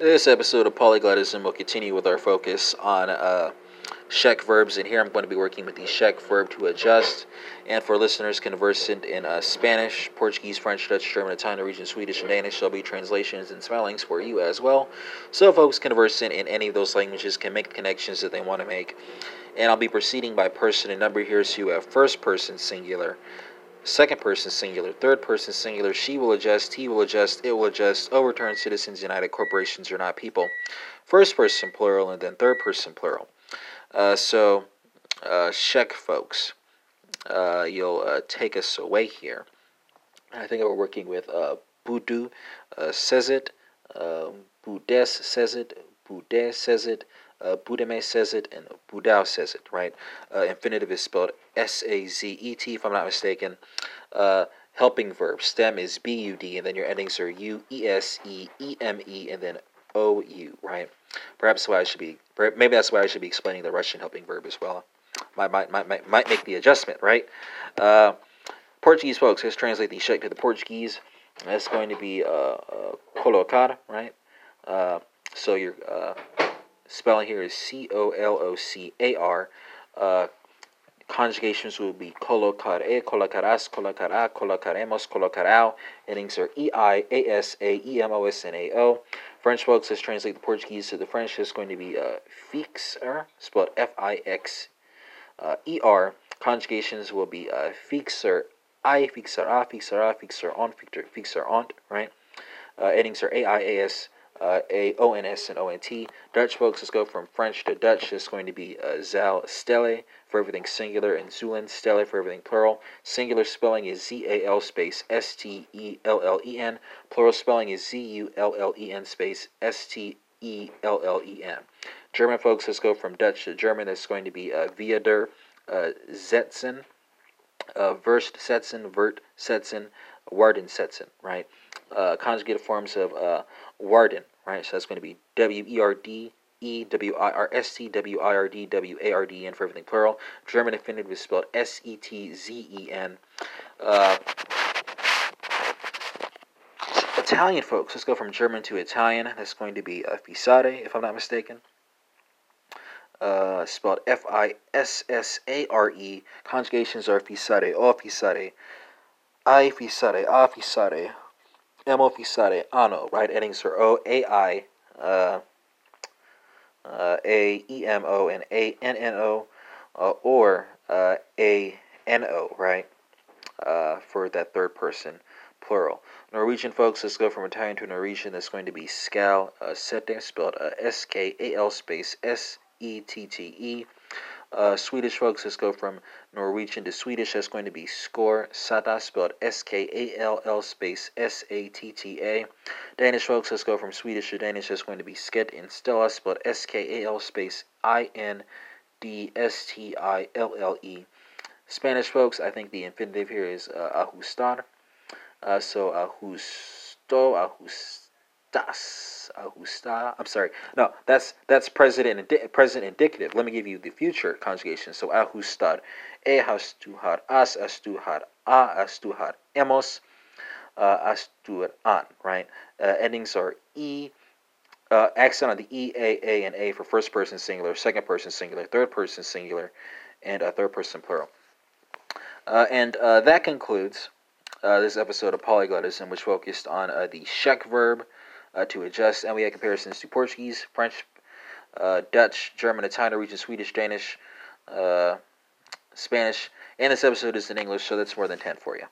This episode of Polyglotism will continue with our focus on uh, verbs, and here I'm going to be working with the Czech verb to adjust. And for listeners conversant in uh, Spanish, Portuguese, French, Dutch, German, Italian, Norwegian, Swedish, and Danish, there'll be translations and spellings for you as well. So folks conversant in any of those languages can make the connections that they want to make. And I'll be proceeding by person and number here, so you have first person singular, second person singular, third person singular, she will adjust, he will adjust, it will adjust, overturn citizens united, corporations are not people, first person plural, and then third person plural. Uh, so, uh, Czech folks, uh, you'll uh, take us away here. I think we're working with uh, Budu uh, sazet, uh, Budes sazet, Bude sazet, uh, Budeme sazet, and Budou says it, right? Uh, infinitive is spelled S A Z E T, if I'm not mistaken. Uh, helping verb, stem is B U D, and then your endings are U E S E E M E, and then O U, right? Perhaps why I should be, maybe that's why I should be explaining the Russian helping verb as well. Might, might, might, might, make the adjustment, right? Uh, Portuguese folks, let's translate the Czech to the Portuguese. That's going to be uh, uh, colocar, right? Uh, so your uh, spelling here is C O L O C A R. Uh, conjugations will be colocar e, colocarás, colocará, colocaremos, colocarão. Endings are E I A S A E M O S N A O. French folks, let's translate the Portuguese to the French. It's going to be uh, fixer, spelled F I X uh, E R. Conjugations will be uh, fixer, I, fixará, fixará, fixer on, fixer, fixer on, right? Uh, endings are A I A S uh, A O N S and O N T. Dutch folks, let's go from French to Dutch. It's going to be uh, Zal Stelle for everything singular and Zulin Stelle for everything plural. Singular spelling is Z A L space S T E L L E N. Plural spelling is Z U L L E N space S T E L L E N. German folks, let's go from Dutch to German. It's going to be uh, Viader uh, Setzen, uh, Wirst Setzen, Wird Setzen, Werden Setzen, right? Uh, conjugated forms of uh, Werden, right? So that's going to be W E R D E W I R S T W I R D W A R D N for everything plural. German infinitive is spelled S E T Z E N. Uh, Italian folks, let's go from German to Italian. That's going to be uh, if I'm not mistaken. Uh, spelled F I S S A R E. Conjugations are Fissare, O Fissare, I Fissare, A Fissare, Emo Fissare, Ano, right? Endings are O A I. Uh, uh, A E M O and A N N O, uh, or uh, A N O, right? Uh, for that third person plural. Norwegian folks, let's go from Italian to Norwegian. That's going to be skal uh, sette, spelled uh, S K A L space S E T T E. Uh, Swedish folks, let's go from Norwegian to Swedish. That's going to be score sata, spelled S K A L L space S A T T A. Danish folks, let's go from Swedish to Danish. That's going to be sket in Stella, spelled S K A L space I N D S T I L L E. Spanish folks, I think the infinitive here is uh, ajustar. Uh, so ajusto, ajustas, ajusta. I'm sorry. No, that's that's present and present indicative. Let me give you the future conjugation. So ajustar, e astujar, as astujar, a astujar, hemos, uh. Right. Uh, endings are e. Uh, accent on the E, A, A, and A for first person singular, second person singular, third person singular, and a third person plural. Uh, and uh, that concludes uh, this episode of Polyglotism, which focused on uh, the Czech verb uh, to adjust, and we had comparisons to Portuguese, French, uh, Dutch, German, Italian, Norwegian, Swedish, Danish, Spanish, and this episode is in English, so that's more than 10 for you.